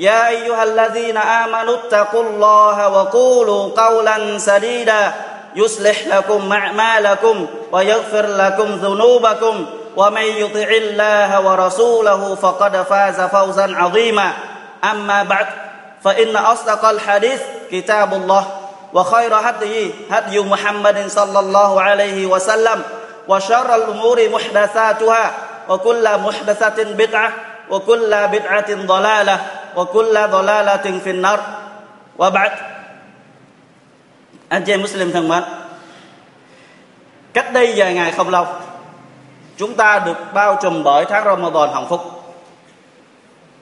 يا أيها الذين آمنوا اتقوا الله وقولوا قولا سديدا. يصلح لكم أعمالكم ويغفر لكم ذنوبكم. ومن يطع الله ورسوله فقد فاز فوزا عظيما. أما بعد فإن أصدق الحديث كتاب الله وخير هدي هدي محمد صلى الله عليه وسلم وشر الأمور محدثاتها وكل محدثة بدعة وكل بدعة ضلالة. وكل ضلاله في النار وبعد anh chị em Muslim thân mến Cách đây vài ngày không lâu Chúng ta được bao trùm bởi tháng Ramadan hạnh phúc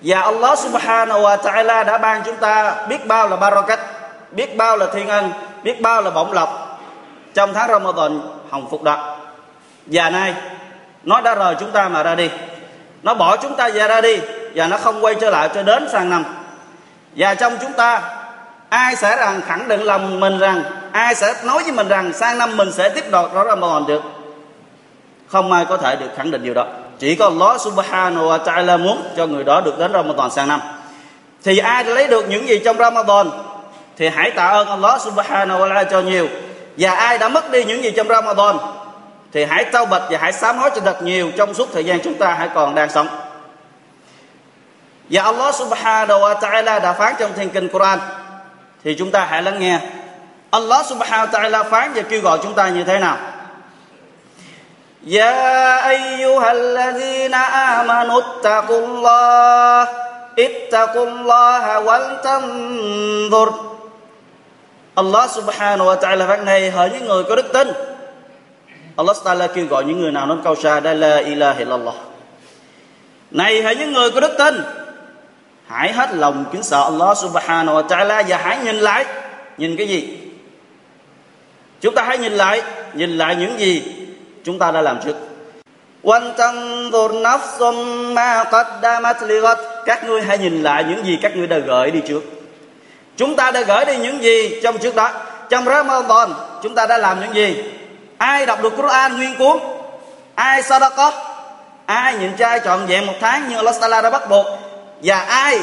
Và Allah subhanahu wa ta'ala đã ban chúng ta biết bao là barakat Biết bao là thiên ân Biết bao là bổng lộc Trong tháng Ramadan hồng phúc đó Và nay Nó đã rời chúng ta mà ra đi Nó bỏ chúng ta về ra đi Và nó không quay trở lại cho đến sang năm. Và trong chúng ta, ai sẽ rằng khẳng định lòng mình rằng, ai sẽ nói với mình rằng sang năm mình sẽ tiếp đọt, đó Ramadan được. Không ai có thể được khẳng định điều đó. Chỉ có Allah subhanahu wa ta'ala muốn cho người đó được đến Ramadan sang năm. Thì ai lấy được những gì trong Ramadan? Thì hãy tạ ơn Allah subhanahu wa ta'ala cho nhiều. Và ai đã mất đi những gì trong Ramadan? Thì hãy tao bạch và hãy sám hối cho thật nhiều trong suốt thời gian chúng ta hãy còn đang sống. và Allah subhanahu wa ta'ala đã phán trong thiên kinh Quran thì chúng ta hãy lắng nghe Allah subhanahu wa ta'ala phán và kêu gọi chúng ta như thế nào يا أيها الذين آمنوا اتقوا الله اتقوا الله ولتنظر Allah subhanahu wa ta'ala phán này hỡi những người có đức tin Allah ta'ala kêu gọi những người nào nói câu Shahada la ilaha illallah này hỡi những người có đức tin hãy hết lòng kính sợ Allah subhanahu wa ta'ala và hãy nhìn lại. Nhìn cái gì? Chúng ta hãy nhìn lại. Nhìn lại những gì chúng ta đã làm trước. Các ngươi hãy nhìn lại những gì các ngươi đã gửi đi trước. Chúng ta đã gửi đi những gì trong trước đó. Trong Ramadan, chúng ta đã làm những gì? Ai đọc được Quran nguyên cuốn? Ai sadaqah ai nhịn chay trọn vẹn một tháng như Allah Taala đã bắt buộc? và ai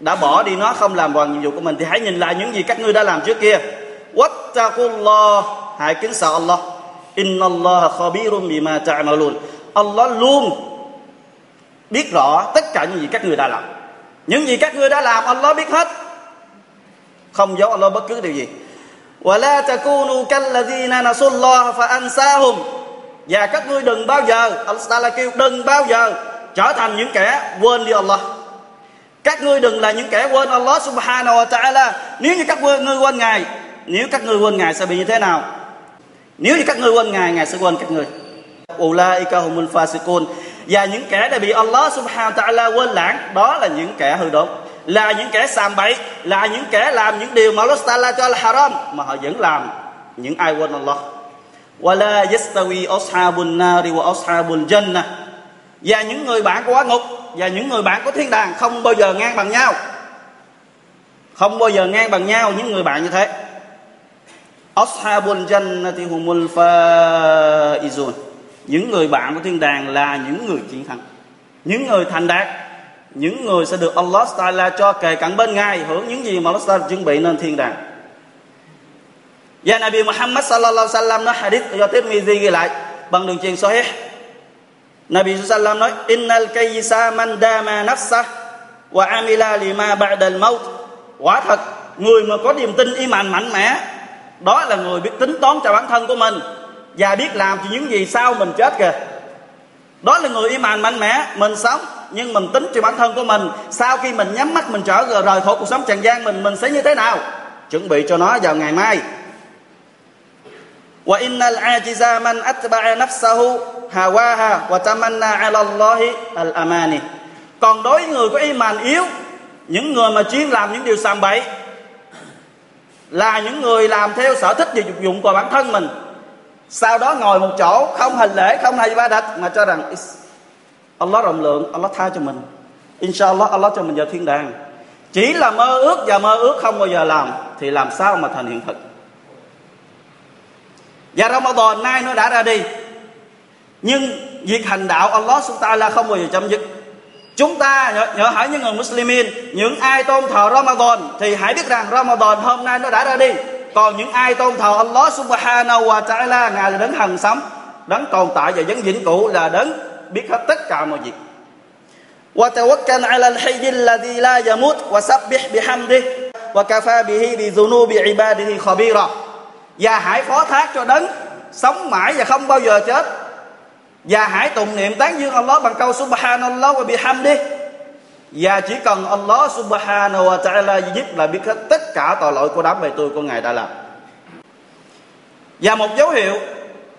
đã bỏ đi nó không làm hoàn nhiệm vụ của mình thì hãy nhìn lại những gì các ngươi đã làm trước kia wattaqullah hãy kính sợ Allah inna Allah khabirun bima ta'malun Allah luôn biết rõ tất cả những gì các ngươi đã làm những gì các ngươi đã làm Allah biết hết không giấu Allah bất cứ điều gì ولا تكونوا كالذين نسوا الله فأنساهم và các ngươi đừng bao giờ Allah Taala kêu đừng bao giờ trở thành những kẻ quên đi Allah các ngươi đừng là những kẻ quên Allah subhanahu wa ta'ala. Nếu như các ngươi quên ngài, nếu các ngươi quên ngài sẽ bị như thế nào? Nếu như các ngươi quên ngài ngài sẽ quên các ngươi. Ulaika humul fasiqun. Và những kẻ đã bị Allah subhanahu wa ta'ala quên lãng, đó là những kẻ hư đốn, là những kẻ sàm bậy, là những kẻ làm những điều mà Allah ta'ala cho là haram, mà họ vẫn làm những ai quên Allah. Wala yastawi ashabun nari wa ashabul jannah và những người bạn của quả ngục và những người bạn của thiên đàng không bao giờ ngang bằng nhau. Không bao giờ ngang bằng nhau những người bạn như thế. Ashabul jannati humul faizun. Những người bạn của thiên đàng là những người chiến thắng. Những người thành đạt. Những người sẽ được Allah Taala cho kề cận bên ngài, hưởng những gì mà Allah Taala chuẩn bị nên thiên đàng. Và Nabi Muhammad sallallahu alaihi wasallam nói hadith do Tirmidhi ghi lại bằng đường truyền sahih. Nabi sallallahu nói, innal kayyisa man dama nafsah wa amila lima ba'dal maut. Quả thật, người mà có niềm tin iman mạnh mẽ, đó là người biết tính toán cho bản thân của mình và biết làm cho những gì sau mình chết kìa. Đó là người iman mạnh mẽ, mình sống, nhưng mình tính cho bản thân của mình. Sau khi mình nhắm mắt, mình trở rời khỏi cuộc sống trần gian mình mình sẽ như thế nào? Chuẩn bị cho nó vào ngày mai. Wa innal ajiza man atba'a nafsahu hawaha wa tamanna 'ala Allahi al-amani. Còn đối với người có iman yếu, những người mà chuyên làm những điều sàm bậy, là những người làm theo sở thích và dục dụng của bản thân mình. Sau đó ngồi một chỗ, không hành lễ, không hay ba đạch mà cho rằng Allah rộng lượng, Allah tha cho mình. Inshallah, Allah cho mình vào thiên đàng. Chỉ là mơ ước và mơ ước không bao giờ làm, thì làm sao mà thành hiện thực? Và Ramadan nay nó đã ra đi nhưng việc hành đạo Allah subhanahu là không bao giờ chấm dứt chúng ta nhớ, nhớ hỏi những người Muslimin những ai tôn thờ Ramadan thì hãy biết rằng Ramadan hôm nay nó đã ra đi còn những ai tôn thờ Allah subhanahu wa ta'ala ngài là đấng hằng sống đấng tồn tại và vẫn vĩnh cửu là đấng biết hết tất cả mọi việc وتوكل على الحي الذي لا يموت وسبح بحمده وكفى به بذنوب عباده خبيرا và hãy phó thác cho đấng sống mãi và không bao giờ chết và hãy tụng niệm tán dương Allah bằng câu subhanallah wa bihamdi và chỉ cần Allah subhanahu wa ta'ala giúp là biết hết tất cả tội lỗi của đám bề tôi của ngài đã làm. Và một dấu hiệu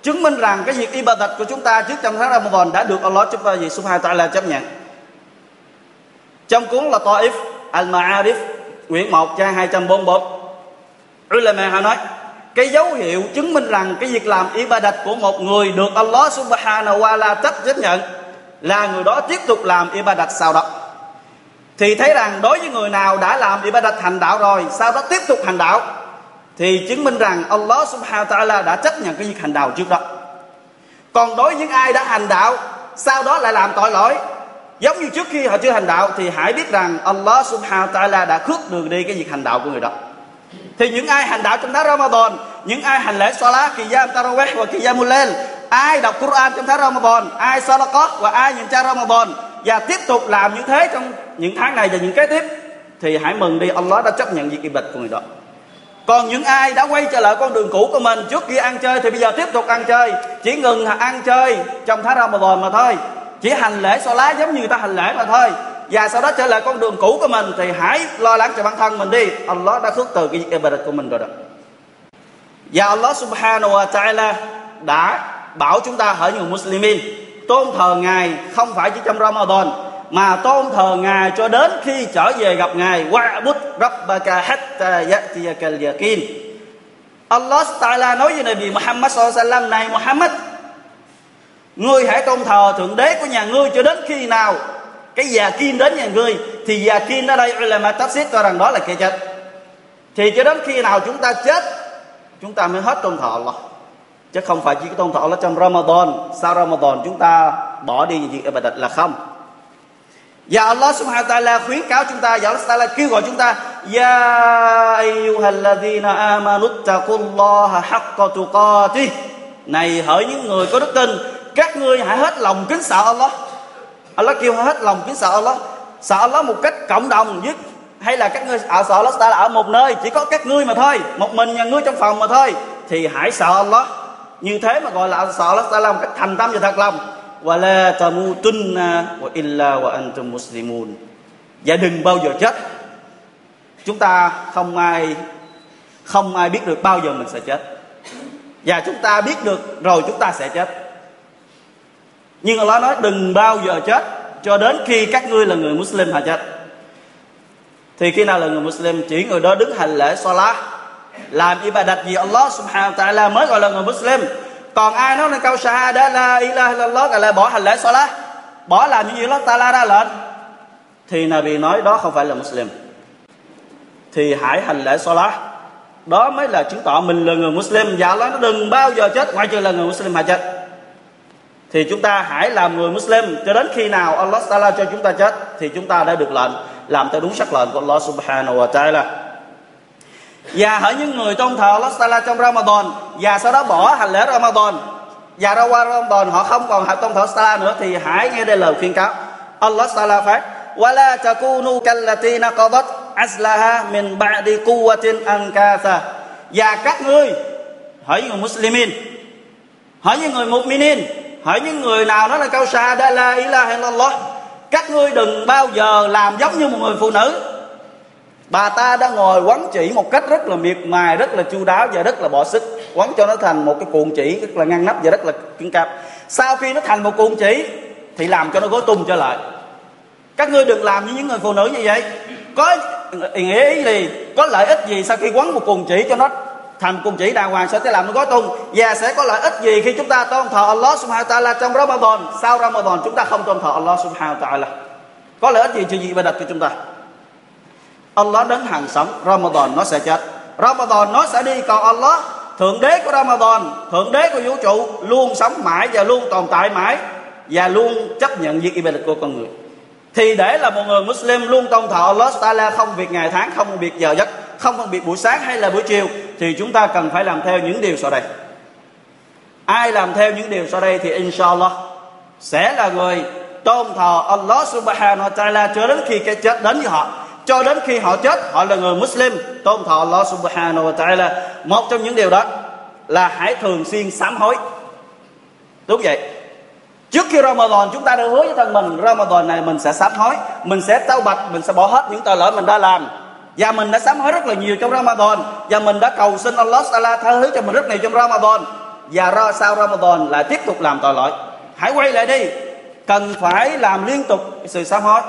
chứng minh rằng cái việc ibadat của chúng ta trước trong tháng Ramadan đã được Allah subhanahu wa ta'ala chấp nhận. Trong cuốn là Taif Al-Ma'arif, quyển 1 trang 241 Ulama họ nói cái dấu hiệu chứng minh rằng cái việc làm ibadat của một người được Allah subhanahu wa ta'ala chấp nhận là người đó tiếp tục làm ibadat sau đó. Thì thấy rằng đối với người nào đã làm ibadat hành đạo rồi, sau đó tiếp tục hành đạo, thì chứng minh rằng Allah subhanahu wa ta'ala đã chấp nhận cái việc hành đạo trước đó. Còn đối với những ai đã hành đạo, sau đó lại làm tội lỗi, giống như trước khi họ chưa hành đạo, thì hãy biết rằng Allah subhanahu wa ta'ala đã khước đường đi cái việc hành đạo của người đó thì những ai hành đạo trong tháng Ramadan, những ai hành lễ Salat, Qiyam Taraweh và Qiyamul Lail ai đọc Quran trong tháng Ramadan, ai Salakot và ai nhìn cha Ramadan và tiếp tục làm như thế trong những tháng này và những kế tiếp, thì hãy mừng đi, Allah đã chấp nhận việc ibadat của người đó. Còn những ai đã quay trở lại con đường cũ của mình trước khi ăn chơi thì bây giờ tiếp tục ăn chơi, chỉ ngừng ăn chơi trong tháng Ramadan mà thôi. Chỉ hành lễ so lá giống như ta hành lễ mà thôi và sau đó trở lại con đường cũ của mình thì hãy lo lắng cho bản thân mình đi. Allah đã khước từ cái ibadat của mình rồi đó. Và Allah subhanahu wa ta'ala đã bảo chúng ta hỡi những muslimin, tôn thờ ngài không phải chỉ trong Ramadan, mà tôn thờ ngài cho đến khi trở về gặp ngài. Wa bút rabbaka hatta ya'tiyaka al-yaqin. Allah Ta'ala nói với Nabi Muhammad sallallahu alaihi wasallam, này Muhammad, ngươi hãy tôn thờ thượng đế của nhà ngươi cho đến khi nào cái già kim đến nhà ngươi, thì già kim ở đây là mà tafsir cho rằng đó là kẻ chết. Thì cho đến khi nào chúng ta chết, chúng ta mới hết tôn thọ Allah. Chứ không phải chỉ tôn thọ là trong Ramadan. Sau Ramadan chúng ta bỏ đi việc ibadat là không. Và Allah subhanahu wa ta'ala khuyến cáo chúng ta, và Allah ta'ala kêu gọi chúng ta, Ya ayyuhalladhina amanu taqullaha haqqa tuqatih. Này hỡi những người có đức tin, Các ngươi hãy hết lòng kính sợ Allah. Allah kêu hết lòng kính sợ Allah. Sợ Allah một cách cộng đồng với hay là các ngươi ở sợ Allah ta'ala ở một nơi, chỉ có các ngươi mà thôi. Một mình nhà ngươi trong phòng mà thôi. Thì hãy sợ Allah. Như thế mà gọi là sợ Allah là một cách thành tâm và thật lòng. Wa la tamutunna wa illa wa antum muslimun. Và đừng bao giờ chết. Chúng ta không ai không ai biết được bao giờ mình sẽ chết. Và chúng ta biết được rồi chúng ta sẽ chết nhưng Allah nói, đừng bao giờ chết, cho đến khi các ngươi là người Muslim họ chết. Thì khi nào là người Muslim? Chỉ người đó đứng hành lễ Salat, làm ibadat gì Allah subhanahu wa ta'ala mới gọi là người Muslim. Còn ai nói lên câu shahada la ilaha illallah là bỏ hành lễ salat, bỏ làm những gì Allah Taala ra lệnh? Thì Nabi nói, đó không phải là Muslim. Thì hãy hành lễ salat. Đó mới là chứng tỏ mình là người Muslim. Và Allah nó đừng bao giờ chết, ngoại trừ là người Muslim mà chết thì chúng ta hãy làm người Muslim cho đến khi nào Allah Taala cho chúng ta chết thì chúng ta đã được lệnh làm theo đúng sắc lệnh của Allah Subhanahu wa Taala và hỡi những người tôn thờ Allah Taala trong Ramadan và sau đó bỏ hành lễ Ramadan và ra qua Ramadan họ không còn tôn thờ Allah Taala nữa thì hãy nghe đây lời khuyên cáo Allah Taala phát ولا تكونوا كالتي نقضت aslaha min ba'di quwwatin ankatha và các ngươi hỏi người muslimin hỏi những người mu'minin hỏi những người nào nói là câu sa, đa la ilaha illallah, các ngươi đừng bao giờ làm giống như một người phụ nữ. Bà ta đã ngồi quấn chỉ một cách rất là miệt mài, rất là chu đáo và rất là bỏ sức quấn cho nó thành một cái cuộn chỉ rất là ngăn nắp và rất là cứng cáp. Sau khi nó thành một cuộn chỉ, thì làm cho nó gối tung trở lại. Các ngươi đừng làm như những người phụ nữ như vậy. Có ý gì có lợi ích gì sau khi quấn một cuộn chỉ cho nó thành cung chỉ đàng hoàng sẽ thế làm nó có tung và sẽ có lợi ích gì khi chúng ta tôn thờ Allah subhanahu wa ta'ala trong Ramadan? Sau Ramadan, chúng ta không tôn thờ Allah subhanahu wa ta'ala. Có lợi ích gì cho gì đặt cho chúng ta? Allah đến hàng sống, Ramadan nó sẽ chết. Ramadan nó sẽ đi, còn Allah, thượng đế của Ramadan, thượng đế của vũ trụ, luôn sống mãi và luôn tồn tại mãi và luôn chấp nhận việc ibadat của con người. Thì để là một người Muslim luôn tôn thờ Allah Taala, không việc ngày tháng, không việc giờ giấc không phân biệt buổi sáng hay là buổi chiều, thì chúng ta cần phải làm theo những điều sau đây. Ai làm theo những điều sau đây thì inshallah sẽ là người tôn thờ Allah subhanahu wa ta'ala cho đến khi cái chết đến với họ. Cho đến khi họ chết, họ là người Muslim, tôn thờ Allah subhanahu wa ta'ala. Một trong những điều đó là hãy thường xuyên sám hối. Đúng vậy. Trước khi Ramadan, chúng ta đã hứa với thân mình, Ramadan này mình sẽ sám hối, mình sẽ tao bạch mình sẽ bỏ hết những tội lỗi mình đã làm và mình đã sám hối rất là nhiều trong Ramadan và mình đã cầu xin Allah Taala tha thứ cho mình rất nhiều trong Ramadan và sau Ramadan lại tiếp tục làm tội lỗi hãy quay lại đi cần phải làm liên tục sự sám hối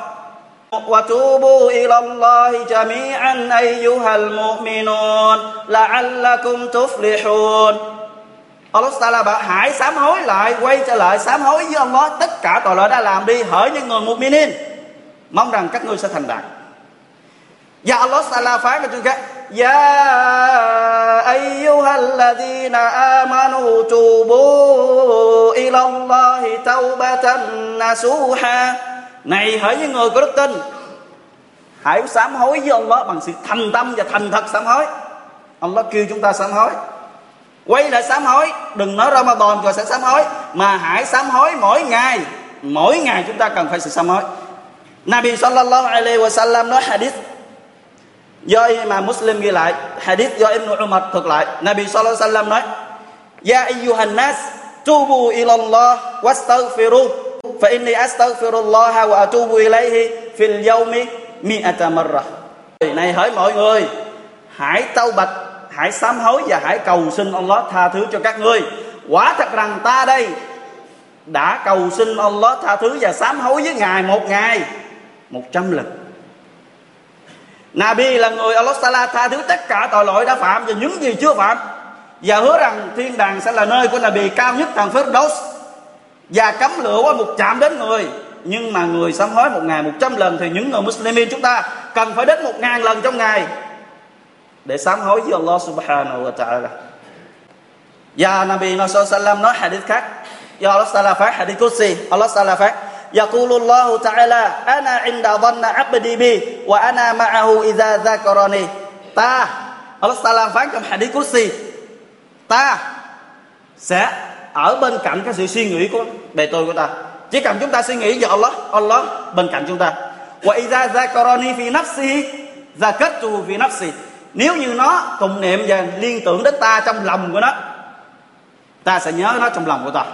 وتوبوا إلى الله جميعا أيها المؤمنون لعلكم تفلحون Allah Taala bảo hãy sám hối lại quay trở lại sám hối với Allah tất cả tội lỗi đã làm đi hỡi những người mu'minin mong rằng các ngươi sẽ thành đạt Và Allah Ta'ala phán ở chương khác. Ya ayyuhalladhina amanu tubu ila Allahi tawbatan nasuha. Này, hỡi những người có đức tin, Hãy sám hối với Allah bằng sự thành tâm và thành thật sám hối. Allah kêu chúng ta sám hối. Quay lại sám hối, Đừng nói Ramadan rồi sẽ sám hối, Mà hãy sám hối mỗi ngày. Mỗi ngày chúng ta cần phải sự sám hối. Nabi sallallahu alaihi wasallam nói hadith do mà Muslim ghi lại, hadith do Ibn Umar thuật lại. Nabi sallallahu alaihi wasallam nói, Ya ayyuhan nas, tubu ila Allah wastaghfiru, fa inni astaghfirullah wa atubu ilayhi fil yawmi mi'ata marrah này hỡi mọi người, hãy tâu bạch hãy sám hối và hãy cầu xin Allah tha thứ cho các ngươi. Quả thật rằng ta đây đã cầu xin Allah tha thứ và sám hối với ngài một ngày, một trăm lần. Nabi là người Allah Sala tha thứ tất cả tội lỗi đã phạm và những gì chưa phạm. Và hứa rằng thiên đàng sẽ là nơi của Nabi cao nhất thằng Firdaus. Và cấm lửa qua một chạm đến người. Nhưng mà người sám hối một ngày một trăm lần thì những người Muslimin chúng ta cần phải đến một ngàn lần trong ngày để sám hối với Allah subhanahu wa ta'ala. Và Nabi Sallam nói hadith khác. Do Allah Sala phát hadith Qudsi, Allah Sala phát يقول الله تعالى أنا عند ظن عبدي بي وأنا معه إذا ذكرني ta Allah Taala phán trong hadith Qudsi ta sẽ ở bên cạnh cái sự suy nghĩ của bề tôi của ta chỉ cần chúng ta suy nghĩ về Allah Allah bên cạnh chúng ta wa idza zakarani fi nafsihi zakatu fi nafsi nếu như nó cùng niệm và liên tưởng đến ta trong lòng của nó ta sẽ nhớ nó trong lòng của ta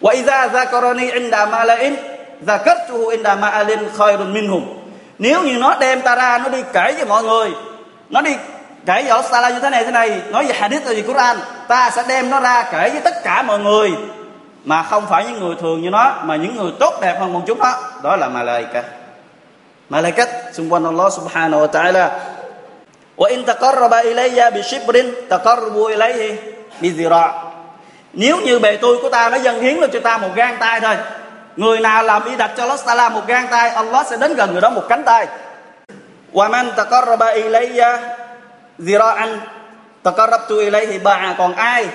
wa idza zakarani inda mala'in zakartuhu inda ma'alin khairun minhum. Nếu như nó đem ta ra, nó đi kể với mọi người, nó đi kể với Sala như thế này thế này, nói về hadith rồi về Quran, ta sẽ đem nó ra kể với tất cả mọi người. Mà không phải những người thường như nó, mà những người tốt đẹp hơn một chút đó. Đó là malaika malaikat xung quanh Allah subhanahu wa ta'ala. Wa in taqarraba ilayya bi shibrin taqarrabu ilayhi bi zira nếu như bề tôi của ta nó dâng hiến lên cho ta một gang tay thôi, người nào làm y đặt cho Allah Taala một gang tay, Allah sẽ đến gần người đó một cánh tay. Wa man taqarraba ilayya zira'an, taqarrabtu ilayhi ba'a. Còn ai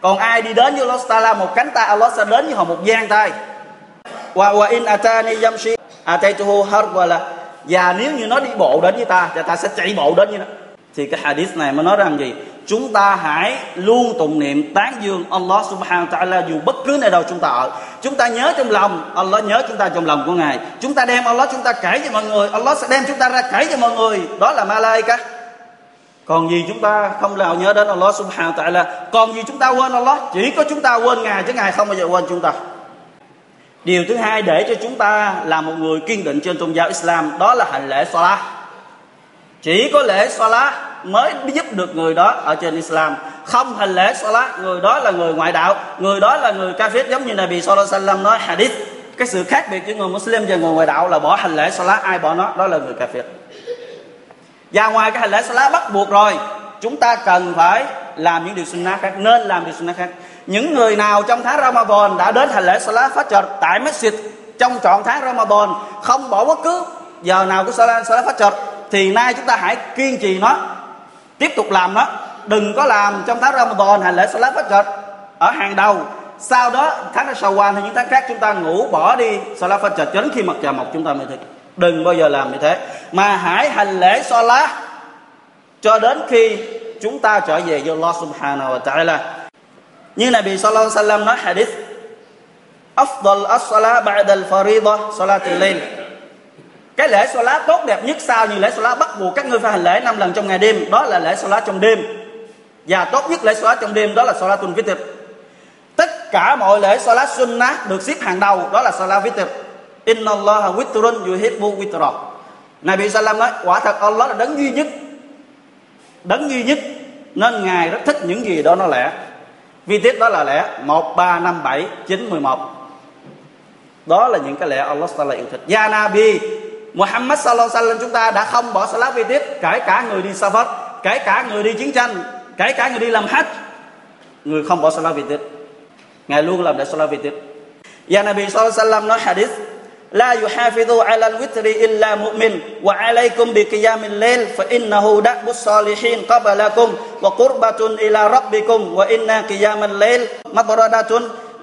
còn ai đi đến với Allah Taala một cánh tay, Allah sẽ đến với họ một giang tay. Wa wa in atani yamshi ataituhu harwala và nếu như nó đi bộ đến với ta, thì ta sẽ chạy bộ đến với nó. Thì cái hadith này mới nói rằng gì? Chúng ta hãy luôn tụng niệm tán dương Allah subhanahu wa ta'ala dù bất cứ nơi đâu chúng ta ở. Chúng ta nhớ trong lòng, Allah nhớ chúng ta trong lòng của ngài. Chúng ta đem Allah, chúng ta kể cho mọi người, Allah sẽ đem chúng ta ra kể cho mọi người. Đó là Malaika. Còn gì chúng ta không nào nhớ đến Allah subhanahu wa ta'ala. Còn gì chúng ta quên Allah? Chỉ có chúng ta quên ngài chứ ngài không bao giờ quên chúng ta. Điều thứ hai để cho chúng ta là một người kiên định trên tôn giáo Islam, đó là hành lễ Salah chỉ có lễ Salah mới giúp được người đó ở trên Islam. Không hành lễ salat, người đó là người ngoại đạo, người đó là người kafir, giống như Nabi Sallallahu Alaihi Wasallam nói hadith. Cái sự khác biệt giữa người Muslim và người ngoại đạo là bỏ hành lễ salat, ai bỏ nó, đó là người kafir. Và ngoài cái hành lễ salat bắt buộc rồi, chúng ta cần phải làm những điều sunnah khác, nên làm điều sunnah khác. Những người nào trong tháng Ramadan đã đến hành lễ Salat phát trợ tại masjid, trong trọn tháng Ramadan, không bỏ bất cứ giờ nào của Salat Salat trợ thì nay chúng ta hãy kiên trì nó tiếp tục làm nó đừng có làm trong tháng Ramadan hành lễ Salat Fajr. Ở hàng đầu, sau đó, tháng Shawwal hay những tháng khác chúng ta ngủ bỏ đi Salat Fajr cho đến khi mặt trời mọc chúng ta mới thức. Đừng bao giờ làm như thế. Mà hãy hành lễ Salat cho đến khi chúng ta trở về với Allah Subhanahu wa Ta'ala. Như Nabi Sallallahu Alaihi Wasallam nói hadith, Afdal as-salat ba'da al-fariḍah salatul layl cái lễ salat tốt đẹp nhất sao như lễ salat bắt buộc các ngươi phải hành lễ năm lần trong ngày đêm đó là lễ salat trong đêm. Và tốt nhất lễ salat trong đêm đó là salatul fitr. Tất cả mọi lễ salat sunnah được xếp hàng đầu đó là salat fitr. Inna Allah witrun yuhibbu witra. Nabi Salam nói quả thật Allah là đấng duy nhất đấng duy nhất nên ngài rất thích những gì đó nó lẽ. Vi tiết đó là lẽ 1, 3, 5, 7, 9, 11 đó là những cái lẽ Allah Taala yêu thích. Ya Nabi Muhammad Sallallahu Alaihi Wasallam chúng ta đã không bỏ salat vi tiết kể cả người đi Safar kể cả người đi chiến tranh kể cả người đi làm hajj người không bỏ salat vi tiết ngài luôn làm để salat vi tiết Ya Nabi Sallallahu Alaihi Wasallam nói hadith لا يحافظ على الوتر إلا مؤمن وعليكم بقيام الليل فإنه دأب الصالحين قبلكم وقربة إلى ربكم وإن قيام الليل مطردة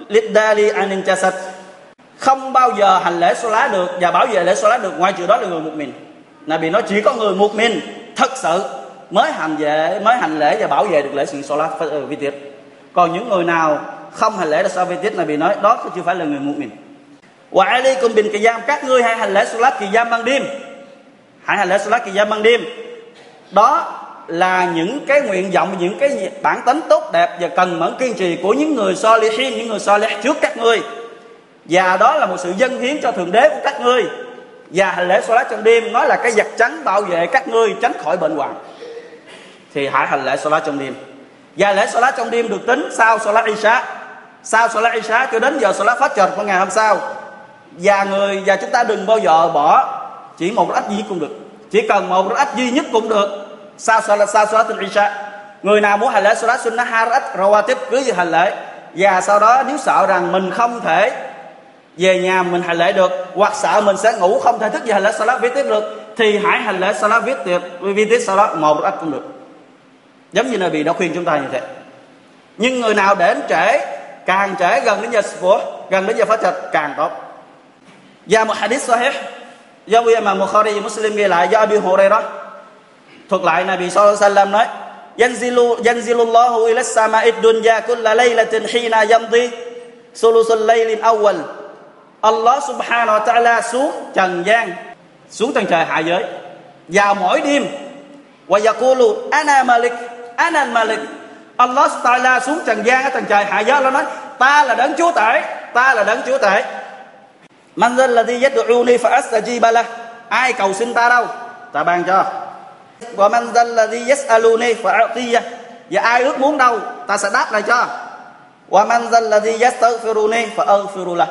للدال عن الجسد không bao giờ hành lễ số lá được và bảo vệ lễ số lá được ngoài trừ đó là người một mình. Nabi nói chỉ có người một mình thật sự mới hành vệ mới hành lễ và bảo vệ được lễ sự số lá vi tiết. Còn những người nào không hành lễ là sao vi tiết? Nabi nói đó chưa phải là người một mình. Và Ali cùng bình kỳ giam các ngươi hãy hành lễ sola kỳ giam ban đêm. Hãy hành lễ sola kỳ giam ban đêm. Đó là những cái nguyện vọng, những cái bản tính tốt đẹp và cần mẫn kiên trì của những người so những người so trước các ngươi và đó là một sự dân hiến cho thượng đế của các ngươi. Và hành lễ salat trong đêm nói là cái vật trắng bảo vệ các ngươi tránh khỏi bệnh hoạn. Thì hãy hành lễ salat trong đêm. Và lễ salat trong đêm được tính sau salat isha. Sau salat isha cho đến giờ salat trời của ngày hôm sau. Và người, và chúng ta đừng bao giờ bỏ chỉ một rách duy cũng được. Chỉ cần một rách duy nhất cũng được sau solat là solat isha. Người nào muốn hành lễ salat sunnah hai rách rawatib cứ gì hành lễ. Và sau đó nếu sợ rằng mình không thể về nhà mình hành lễ được, hoặc sợ mình sẽ ngủ không thể thức về hành lễ salat viết tiếp được, thì hãy hành lễ salat viết tiếp viết tiếp salat một ít cũng được. Giống như Nabi đã khuyên chúng ta như thế. Nhưng người nào đến trễ, càng trễ gần đến giờ của gần đến giờ phát trạch càng tốt. Và một hadith sahih, do Imam Bukhari Muslim ghi lại, do abu Hurairah, thuật lại Nabi sallallahu alaihi wasallam nói, yanzilu, yanzilullahu ila sama'id dunya kulla laylatin hina yamdi sulusul laylin awwal. Allah subhanahu wa ta'ala xuống trần gian, xuống trần trời hạ giới, vào mỗi đêm wa yaqulu, ana malik ana malik Allah ta'ala xuống trần gian ở trần trời hạ giới nó nói, ta là đấng chúa tể, ta là đấng chúa tể Man dân là đi yad'uni fa astajiba lah. Ai cầu xin ta đâu? Ta ban cho. Và man dân là đi yas'aluni fa atiya Và ai ước muốn đâu? Ta sẽ đáp lại cho. Và man dân là đi yastaghfiruni fa aghfiru lah.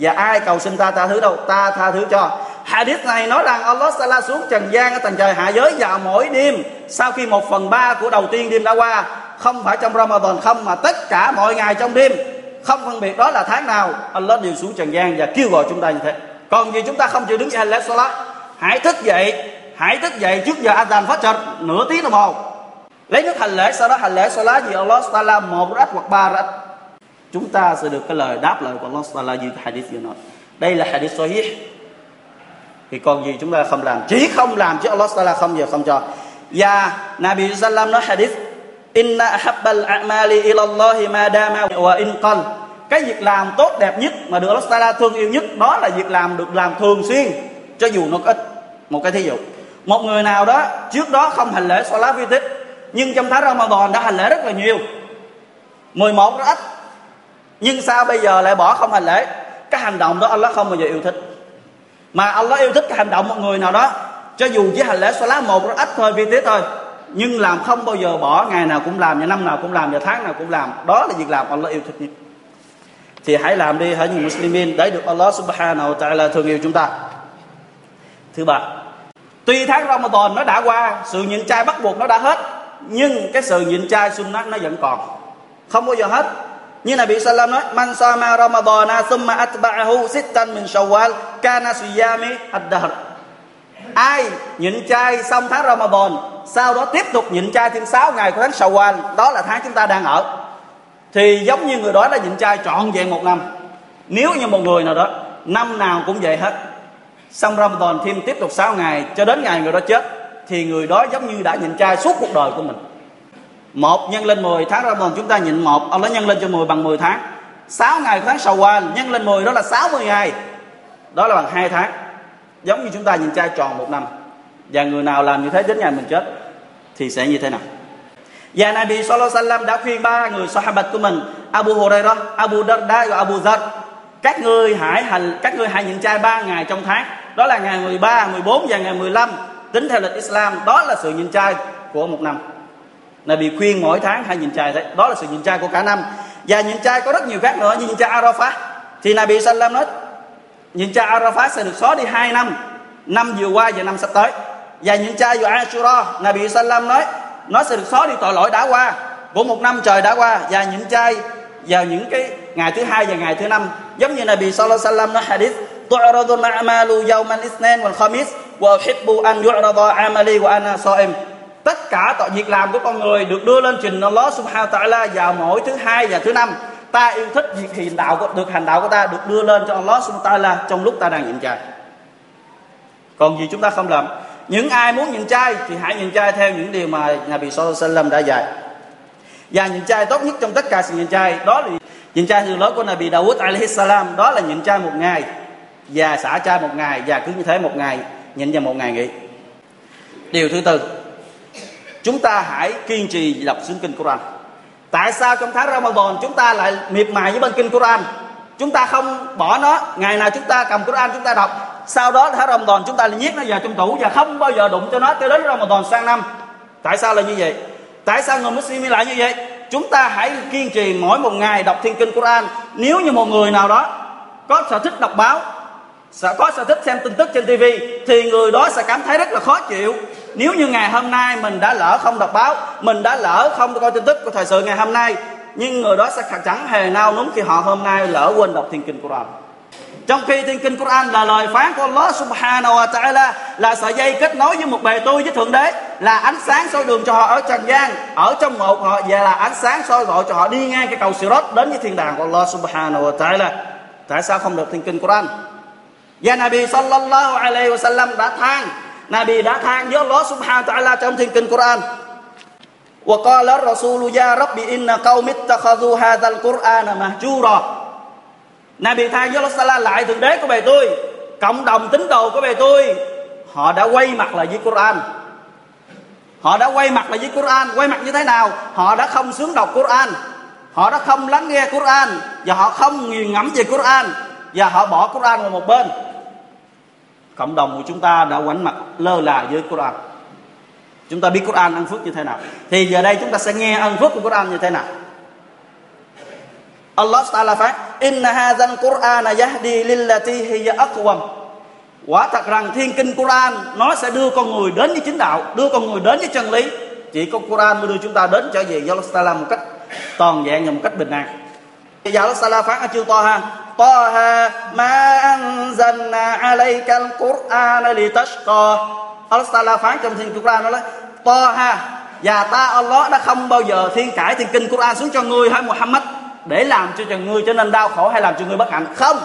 Và ai cầu xin ta tha thứ đâu? Ta tha thứ cho. Hadith này nói rằng Allah Taala xuống trần gian ở tầng trời hạ giới vào mỗi đêm, sau khi một phần ba của đầu tiên đêm đã qua, không phải trong Ramadan không, mà tất cả mọi ngày trong đêm, không phân biệt đó là tháng nào, Allah đều xuống trần gian và kêu gọi chúng ta như thế còn vì chúng ta không chịu đứng dậy lễ salat hãy thức dậy, hãy thức dậy trước giờ adhan phát trật nửa tiếng đồng hồ lấy nước hành lễ, sau đó hành lễ salat vì Allah Taala một rách hoặc ba rách chúng ta sẽ được cái lời đáp lời của Allah Taala như hadith vừa nói. Đây là hadith sahih. Thì còn gì chúng ta không làm? Chỉ không làm chứ Allah Taala không giờ không cho. Và Nabi Sallam nói hadith, inna ahabbal a'mali ilallahi ma dama wa in qal. Cái việc làm tốt đẹp nhất mà được Allah Taala thương yêu nhất, đó là việc làm được làm thường xuyên, cho dù nó có ít. Một cái thí dụ. Một người nào đó, trước đó không hành lễ salat vi tích nhưng trong tháng Ramadan đã hành lễ rất là nhiều. 11 rất ít nhưng sao bây giờ lại bỏ không hành lễ? Cái hành động đó Allah không bao giờ yêu thích. Mà Allah yêu thích cái hành động một người nào đó, cho dù chỉ hành lễ salat một rất ít thôi vi tiết thôi, nhưng làm không bao giờ bỏ, ngày nào cũng làm, và năm nào cũng làm, và tháng nào cũng làm. Đó là việc làm Allah yêu thích nhất. Thì hãy làm đi hãy những muslimin, để được Allah subhanahu wa ta'ala thương yêu chúng ta. Thứ ba, tuy tháng Ramadan nó đã qua, sự nhịn chay bắt buộc nó đã hết, nhưng cái sự nhịn chay sunnah nó vẫn còn. Không bao giờ hết như Nabi Sallam nói, man sama Ramadana summa atba'ahu sittan min Shawwal, kana siyami ad-dahr. Ai nhịn chay xong tháng Ramadan sau đó tiếp tục nhịn chay thêm 6 ngày của tháng Shawwal, đó là tháng chúng ta đang ở. Thì giống như người đó đã nhịn chay trọn vẹn một năm. Nếu như một người nào đó, năm nào cũng vậy hết. Xong Ramadan thêm tiếp tục 6 ngày, cho đến ngày người đó chết, thì người đó giống như đã nhịn chay suốt cuộc đời của mình một nhân lên 10 tháng Ramadan chúng ta nhịn một Allah nhân lên cho 10 bằng 10 tháng. 6 ngày của tháng Shawwal nhân lên 10 đó là 60 ngày. Đó là bằng 2 tháng. Giống như chúng ta nhịn chay tròn một năm. Và người nào làm như thế đến ngày mình chết thì sẽ như thế nào? Và Nabi Sallallahu Alaihi Wasallam đã khuyên ba người sahabat của mình Abu Hurairah, Abu Darda và Abu Zar các ngươi hãy hành các ngươi hãy nhịn chay ba ngày trong tháng. Đó là ngày 13, 14 và ngày 15 tính theo lịch Islam đó là sự nhịn chay của một năm Nabi khuyên mỗi tháng hãy nhịn chay đấy đó là sự nhịn chay của cả năm và nhịn chay có rất nhiều khác nữa như nhịn chay Arafah thì Nabi Sallam nói nhịn chay Arafah sẽ được xóa đi hai năm năm vừa qua và năm sắp tới và nhịn chay vào Ashura Nabi Sallam nói nó sẽ được xóa đi tội lỗi đã qua của một năm trời đã qua và nhịn chay vào những cái ngày thứ hai và ngày thứ năm giống như Nabi Sallallahu Alaihi Wasallam nói hadith تعرض الأعمال يوم الاثنين والخميس وأحب أن يعرض عملي وأنا صائم tất cả tội việc làm của con người được đưa lên trình Allah subhanahu wa ta'ala vào mỗi thứ hai và thứ năm. Ta yêu thích việc hiện đạo của, được hành đạo của ta được đưa lên cho Allah subhanahu wa ta'ala trong lúc ta đang nhịn chay còn gì chúng ta không làm? Những ai muốn nhịn chay thì hãy nhịn chay theo những điều mà Nabi Sallallahu Alaihi đã dạy. Và nhịn chay tốt nhất trong tất cả sự nhịn chay đó là nhịn chay thường lối của Nabi Dawud alaihi salam đó là nhịn chay một ngày và xả chay một ngày và cứ như thế một ngày nhịn và một ngày nghỉ. Điều thứ tư chúng ta hãy kiên trì đọc xuyên kinh Quran. Tại sao trong tháng Ramadan chúng ta lại miệt mài với bên kinh Quran? Chúng ta không bỏ nó. Ngày nào chúng ta cầm Quran chúng ta đọc. Sau đó tháng Ramadan chúng ta lại nhét nó vào trong tủ và không bao giờ đụng cho nó cho đến Ramadan sang năm. Tại sao là như vậy? Tại sao người Muslim lại như vậy? Chúng ta hãy kiên trì mỗi một ngày đọc thiên kinh Quran. Nếu như một người nào đó có sở thích đọc báo sẽ có sở thích xem tin tức trên TV thì người đó sẽ cảm thấy rất là khó chịu nếu như ngày hôm nay mình đã lỡ không đọc báo, mình đã lỡ không coi tin tức của thời sự ngày hôm nay, nhưng người đó sẽ chẳng hề nao núng khi họ hôm nay lỡ quên đọc thiên kinh Quran. Trong khi thiên kinh Quran là lời phán của Allah subhanahu wa ta'ala, là sợi dây kết nối với một bề tôi với thượng đế, là ánh sáng soi đường cho họ ở trần gian, ở trong một họ, và là ánh sáng soi gọi cho họ đi ngang cái cầu Sirat đến với thiên đàng của Allah subhanahu wa ta'ala. Tại sao không được thiên kinh Quran? Và Nabi sallallahu alaihi wasallam đã than Nabi đã than với Allah subhanahu wa ta'ala trong thiên kinh Quran وقال الرسول يا رب إن قوم اتخذوا هذا القرآن مهجورا Nabi than với Allah lại thượng đế của bề tôi cộng đồng tín đồ của bề tôi họ đã quay mặt lại với Quran họ đã quay mặt lại với Quran quay mặt như thế nào họ đã không sướng đọc Quran họ đã không lắng nghe Quran và họ không nghiền ngẫm về Quran và họ bỏ Quran vào một bên cộng đồng của chúng ta đã quảnh mặt lơ là với Quran. Chúng ta biết Quran ăn phước như thế nào. Thì giờ đây chúng ta sẽ nghe ăn phước của Quran như thế nào. Allah Taala phán, Inna hadzal Qur'ana yahdi lillati hiya aqwam. Quả thật rằng thiên kinh Quran Nó sẽ đưa con người đến với chính đạo, Đưa con người đến với chân lý. Chỉ có Quran mới đưa chúng ta đến trở về do Allah Taala một cách toàn vẹn và một cách bình an. Giờ Allah Taala phán ở chương to ha. Taha ma anzalna alayka al-Qur'ana litashqa. Allah Taala phán trong thiên Quran, nó nói Taha và ta Allah đã không bao giờ thiên cải thiên kinh Quran xuống cho ngươi hay Muhammad? Để làm cho cho ngươi trở nên đau khổ hay làm cho ngươi bất hạnh? Không.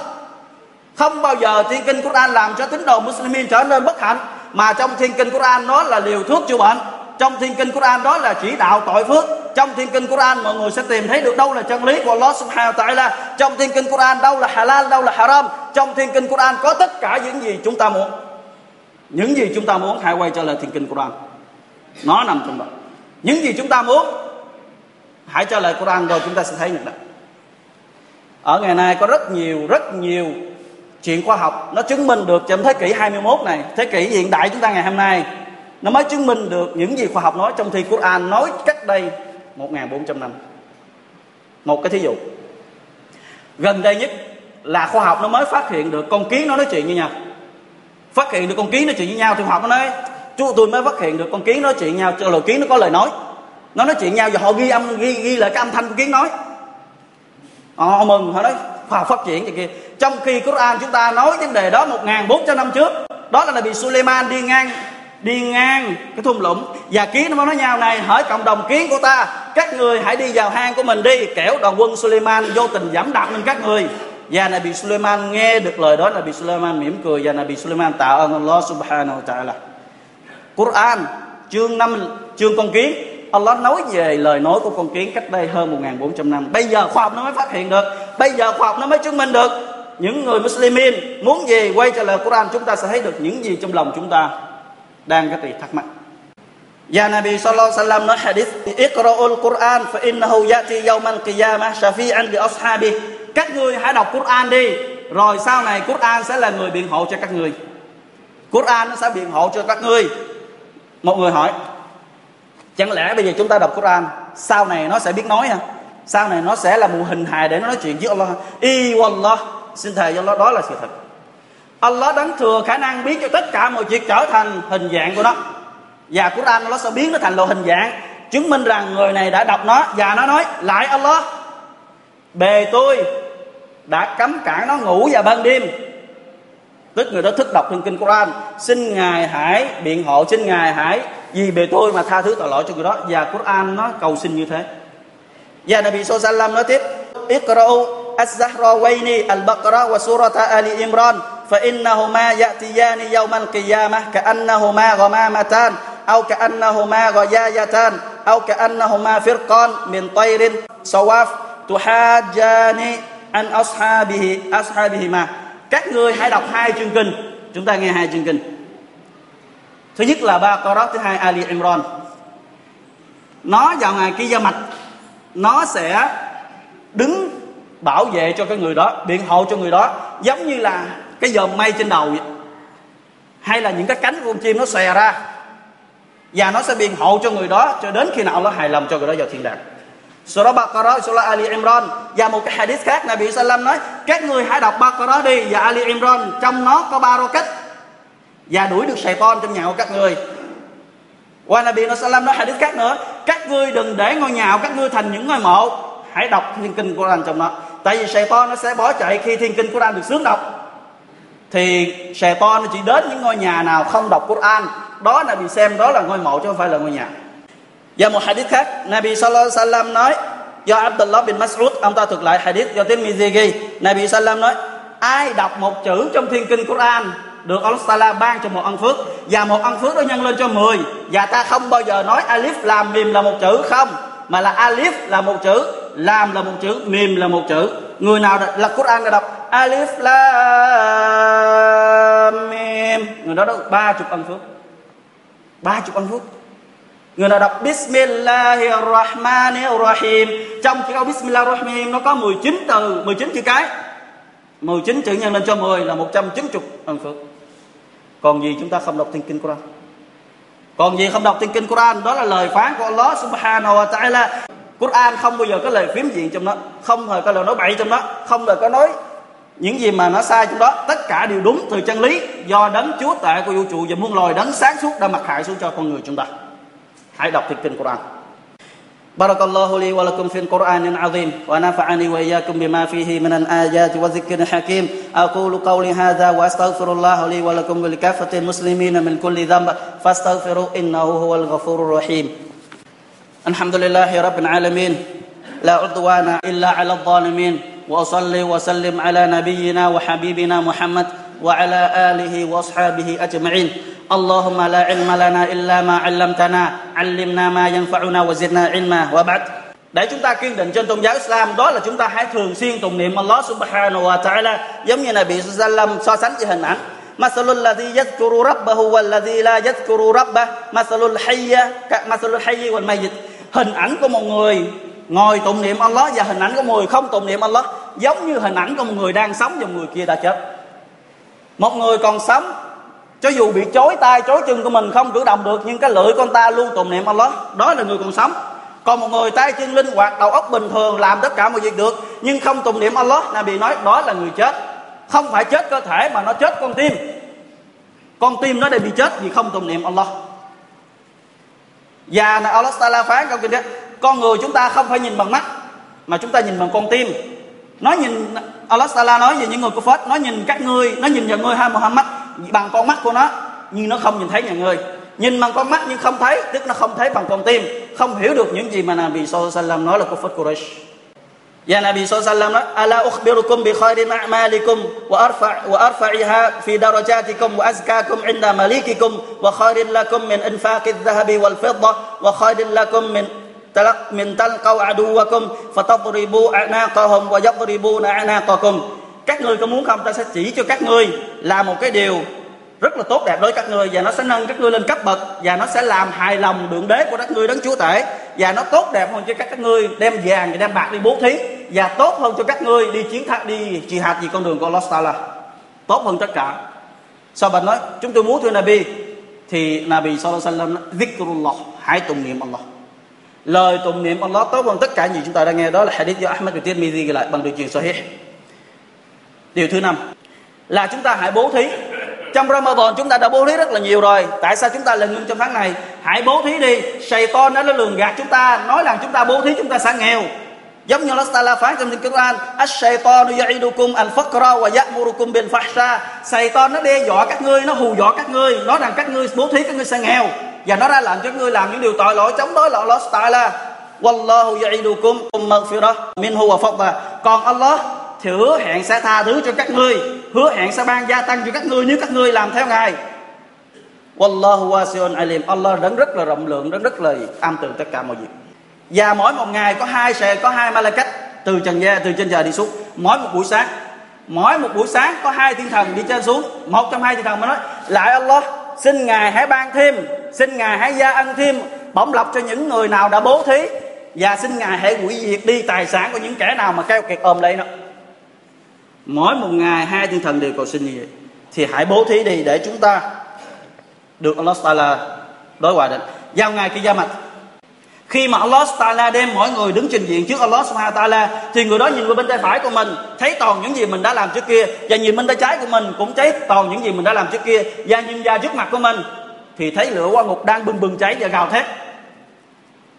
Không bao giờ thiên kinh Quran làm cho tín đồ Muslimin trở nên bất hạnh, mà trong thiên kinh Quran nó là liều thuốc chữa bệnh. Trong thiên kinh Quran đó là chỉ đạo tội phước trong thiên kinh Quran, mọi người sẽ tìm thấy được đâu là chân lý của Allah Subhanahu wa Taala. Trong thiên kinh Quran, đâu là halal, đâu là haram. Trong thiên kinh Quran có tất cả những gì chúng ta muốn. Những gì chúng ta muốn, hãy quay trở lại thiên kinh Quran. Nó nằm trong đó. Những gì chúng ta muốn, hãy trở lại Quran rồi chúng ta sẽ thấy được đó ở ngày nay có rất nhiều rất nhiều chuyện khoa học. Nó chứng minh được trong thế kỷ 21 này, thế kỷ hiện đại chúng ta ngày hôm nay, nó mới chứng minh được những gì khoa học nói trong thi Quran. Nói cách đây 1.400 năm một cái thí dụ. Gần đây nhất là khoa học nó mới phát hiện được con kiến nó nói chuyện như nhau. Phát hiện được con kiến nói chuyện với nhau thì khoa học nó nói, chú, tôi mới phát hiện được con kiến nói chuyện nhau, cho loài kiến nó có lời nói. Nó nói chuyện nhau và họ ghi âm, ghi ghi lại cái âm thanh của kiến nói. Ờ, họ mừng họ nói, khoa học phát triển vậy kia trong khi Quran chúng ta nói vấn đề đó 1.400 năm trước, đó là bị Suleiman đi ngang đi ngang cái thung lũng và kiến nó nói nhau này. Hỏi cộng đồng kiến của ta, các người hãy đi vào hang của mình đi. Kẻo đoàn quân Suleiman vô tình giảm đạp lên các người. Và Nabi Suleiman nghe được lời đó, Nabi Suleiman mỉm cười và Nabi Suleiman tạ ơn Allah subhanahu wa ta'ala. Quran, chương 5 chương con kiến. Allah nói về lời nói của con kiến cách đây hơn 1400 năm. Bây giờ khoa học nó mới phát hiện được. Bây giờ khoa học nó mới chứng minh được. Những người Muslimin muốn gì quay trở lại Quran, chúng ta sẽ thấy được những gì trong lòng chúng ta đang có thể thắc mắc. Và Nabi sallallahu alaihi wasallam nói hadith, Iqra'ul Quran fa innahu yati yawmal qiyamah shafi'an li ashabi các ngươi hãy đọc Quran đi, rồi sau này Quran sẽ là người biện hộ cho các ngươi. Quran nó sẽ biện hộ cho các ngươi. Một người hỏi, chẳng lẽ bây giờ chúng ta đọc Quran, sau này nó sẽ biết nói hả? Sau này nó sẽ là một hình hài để nó nói chuyện với Allah y wallah, xin thề cho Allah, đó là sự thật. Allah đấng thừa khả năng biến cho tất cả mọi việc trở thành hình dạng của nó. Và Quran nó sẽ biến nó thành lộ hình dạng, chứng minh rằng người này đã đọc nó và nó nói, lại Allah, bề tôi đã cấm cản nó ngủ vào ban đêm. Tức người đó thức đọc trong kinh Quran, xin ngài hãy biện hộ, xin ngài hãy vì bề tôi mà tha thứ tội lỗi cho người đó. Và Quran nó cầu xin như thế. Và Nabi Sallallahu nói tiếp, Iqra'u Az-Zahrawaini Al-Baqarah wa surata Ali Imran. فإنهما يأتيان يوم القيامة كأنهما غمامتان أو كأنهما غيايتان أو كأنهما فرقان من طير صواف تحاجان عن أصحابه أصحابهما các ngươi hãy đọc hai chương kinh chúng ta nghe hai chương kinh thứ nhất là ba Qarat thứ hai Ali Imran nó vào ngày kia gia mạch nó sẽ đứng bảo vệ cho cái người đó biện hộ cho người đó giống như là cái dòm mây trên đầu hay là những cái cánh của con chim nó xòe ra. Và nó sẽ biện hộ cho người đó cho đến khi nào nó hài lòng cho người đó vào thiên đàng. Surah Baqarah, Surah Ali Imran. Và một cái hadith khác Nabi Sallam nói các người hãy đọc Baqarah đi và Ali Imran. Trong nó có ba cách và đuổi được Satan trong nhà của các người. Qua Nabi Sallam nói hadith khác nữa các ngươi đừng để ngôi nhà của các ngươi thành những ngôi mộ. Hãy đọc thiên kinh Quran trong nó. Tại vì Satan nó sẽ bỏ chạy khi thiên kinh Quran được sướng đọc thì Satan nó chỉ đến những ngôi nhà nào không đọc Quran. Đó là bị xem đó là ngôi mộ chứ không phải là ngôi nhà. Và một hadith khác, Nabi Sallallahu Alaihi Wasallam nói, do Abdullah bin Mas'ud, ông ta thuật lại hadith do Tirmidhi ghi. Nabi Sallam nói, ai đọc một chữ trong thiên kinh Quran được Allah Taala ban cho một ân phước, và một ân phước đó nhân lên cho 10 và ta không bao giờ nói alif làm mìm là một chữ không, mà là alif là một chữ làm là một chữ mìm là một chữ. Người nào là Quran đã đọc, alif lam mim người đó đọc ba chục ân phước. Ba chục ân phước. Người nào đọc Bismillahirrahmanirrahim, trong chữ câu Bismillahirrahmanirrahim, nó có 19 từ 19 chữ cái. 19 chữ nhân lên cho 10 là 190 ân phước. Còn gì chúng ta không đọc thiên kinh Quran? Còn gì không đọc thiên kinh Quran? Đó là lời phán của Allah subhanahu wa ta'ala. Quran không bao giờ có lời phím diện trong đó không hề có lời nói bậy trong đó không hề có nói những gì mà nó sai trong đó tất cả đều đúng từ chân lý do đấng chúa tể của vũ trụ và muôn loài đấng sáng suốt đã mặc hại xuống cho con người chúng ta hãy đọc thiên kinh Quran بارك الله لي ولكم في القرآن العظيم ونفعني وإياكم بما فيه من الآيات والذكر الحكيم أقول قولي هذا وأستغفر الله لي ولكم ولكافة المسلمين من كل ذنب فاستغفروا إنه هو الغفور الرحيم الحمد لله رب العالمين لا عدوان إلا على الظالمين وأصلي وسلم على نبينا وحبيبنا محمد وعلى آله وأصحابه أجمعين. اللهم لا علم لنا إلا ما علمتنا علمنا ما ينفعنا وزدنا علما. وبعد. Để chúng ta kiên định trên tôn giáo Islam đó là chúng ta hãy thường xuyên tụng niệm Allah subhanahu wa ta'ala giống như Nabi sallam so sánh với hình ảnh. مثل الذي يذكر ربه والذي لا يذكر ربه مثل الحي مثل الحي والميت hình ảnh của một người ngồi tụng niệm Allah và hình ảnh của một người không tụng niệm Allah giống như hình ảnh của một người đang sống và một người kia đã chết. Một người còn sống, cho dù bị chối tay, chối chân của mình không cử động được, nhưng cái lưỡi con ta luôn tụng niệm Allah, đó là người còn sống. Còn một người tay chân linh hoạt, đầu óc bình thường, làm tất cả mọi việc được, nhưng không tụng niệm Allah, là bị nói đó là người chết. Không phải chết cơ thể mà nó chết con tim. Con tim nó đây bị chết vì không tụng niệm Allah. Và là Allah Taala phán trong kinh đó con người chúng ta không phải nhìn bằng mắt, mà chúng ta nhìn bằng con tim. Nó nhìn, Allah Taala nói về những người của Phật nó nhìn các ngươi nó nhìn vào ngươi hai Muhammad, bằng con mắt của nó, nhưng nó không nhìn thấy nhà ngươi. Nhìn bằng con mắt nhưng không thấy, tức nó không thấy bằng con tim. Không hiểu được những gì mà Nabi Sallallahu nói là của Phật Quraysh. Ya Nabi Sallallahu nói, Ala ukhbirukum bi khairin a'malikum wa arfa, wa arfa'iha fi darajatikum wa azkakum inda malikikum wa khairin lakum min infaqi dhahabi wal fidda wa khairin lakum min تلق من تلقوا عدوكم فتضربوا a'naqahum ويضربون yadribuna các ngươi có muốn không, ta sẽ chỉ cho các ngươi là một cái điều rất là tốt đẹp đối với các ngươi và nó sẽ nâng các ngươi lên cấp bậc, và nó sẽ làm hài lòng đường đế của các ngươi đấng chúa tể. Và nó tốt đẹp hơn cho các các ngươi đem vàng và đem bạc đi bố thí, và tốt hơn cho các ngươi đi chiến thắng, đi trì hạt gì con đường của Lost là tốt hơn tất cả. Sao bạn nói? Chúng tôi muốn thưa Nabi. Thì Nabi sallallahu alaihi wasallam zikrullah. Hãy tụng niệm Allah lời tụng niệm Allah tốt hơn tất cả gì chúng ta đang nghe. Đó là hadith do Ahmad bin Tirmidhi ghi lại bằng đường truyền sahih. Điều thứ năm là chúng ta hãy bố thí. Trong Ramadan chúng ta đã bố thí rất là nhiều rồi. Tại sao chúng ta lại ngưng trong tháng này? Hãy bố thí đi. Satan nó lường gạt chúng ta, nói rằng chúng ta bố thí chúng ta sẽ nghèo. Giống như Allah Taala phán trong kinh Quran Ash-shaytanu ya'idukum al-faqra wa ya'murukum bil fahsha Satan nó đe dọa các ngươi, nó hù dọa các ngươi, nói rằng các ngươi bố thí các ngươi sẽ nghèo và nó ra lệnh cho ngươi làm những điều tội lỗi chống đối lỗi lỗi tại là Wallahu ya'idukum maghfirah minhu wa fadla. Còn Allah thì hứa hẹn sẽ tha thứ cho các ngươi, hứa hẹn sẽ ban gia tăng cho các ngươi nếu các ngươi làm theo ngài. Wallahu wasi'un alim. Allah rất rất là rộng lượng rất rất là am tường tất cả mọi việc. Và mỗi một ngày có hai sẽ, có hai malaikat từ trần gian, từ trên trời đi xuống. Mỗi một buổi sáng, mỗi một buổi sáng có hai thiên thần đi trên xuống. Một trong hai thiên thần mới nói, lại Allah xin ngài hãy ban thêm, xin ngài hãy gia ân thêm, bổng lộc cho những người nào đã bố thí. Và xin ngài hãy hủy diệt đi tài sản của những kẻ nào mà keo kiệt ôm lấy nó. Mỗi một ngày, hai thiên thần đều cầu xin như vậy. Thì hãy bố thí đi để chúng ta được Allah Taala đối hòa định vào ngày kia gia mặt khi mà Allah Taala đem mỗi người đứng trình diện trước Allah Subhanahu Taala, thì người đó nhìn qua bên tay phải của mình, thấy toàn những gì mình đã làm trước kia, và nhìn bên tay trái của mình cũng thấy toàn những gì mình đã làm trước kia, và nhìn ra trước mặt của mình, thì thấy lửa qua ngục đang bừng bừng cháy và gào thét.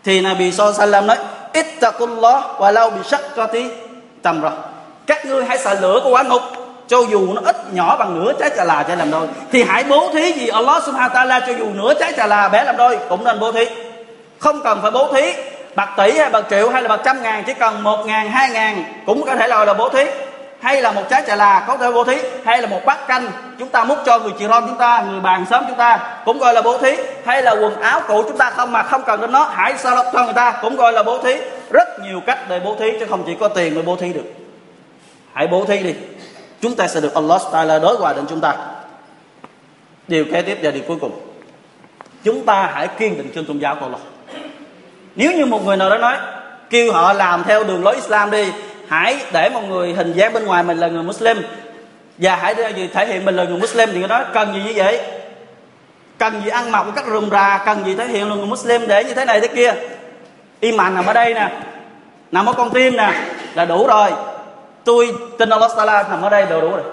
Thì Nabi Sallam nói, ittaqullah walau bi shaqqati tamra các ngươi hãy sợ lửa của quả ngục, cho dù nó ít, nhỏ bằng nửa trái trà là trái làm đôi. Thì hãy bố thí gì Allah subhanahu wa ta'ala cho dù nửa trái trà là bé làm đôi, cũng nên bố thí không cần phải bố thí, bạc tỷ hay bạc triệu hay là bạc trăm ngàn, chỉ cần một ngàn, hai ngàn cũng có thể là là bố thí. Hay là một trái trà là có thể bố thí, hay là một bát canh chúng ta múc cho người chị ron chúng ta, người bàn sớm chúng ta cũng gọi là bố thí. Hay là quần áo cũ chúng ta không mà không cần đến nó, hãy sao lọc cho người ta cũng gọi là bố thí. Rất nhiều cách để bố thí chứ không chỉ có tiền mới bố thí được. Hãy bố thí đi. Chúng ta sẽ được Allah Taala đối hòa đến chúng ta. Điều kế tiếp và điều cuối cùng. Chúng ta hãy kiên định trên tôn giáo của Allah nếu như một người nào đó nói, kêu họ làm theo đường lối Islam đi, hãy để một người hình dáng bên ngoài mình là người Muslim, và hãy gì thể hiện mình là người Muslim, thì người đó cần gì như vậy? Cần gì ăn mặc một cách rườm rà? Cần gì thể hiện là người Muslim để như thế này thế kia? Iman nằm ở đây nè, nằm ở con tim nè, là đủ rồi. Tôi tin Allah Taala nằm ở đây đều đủ rồi.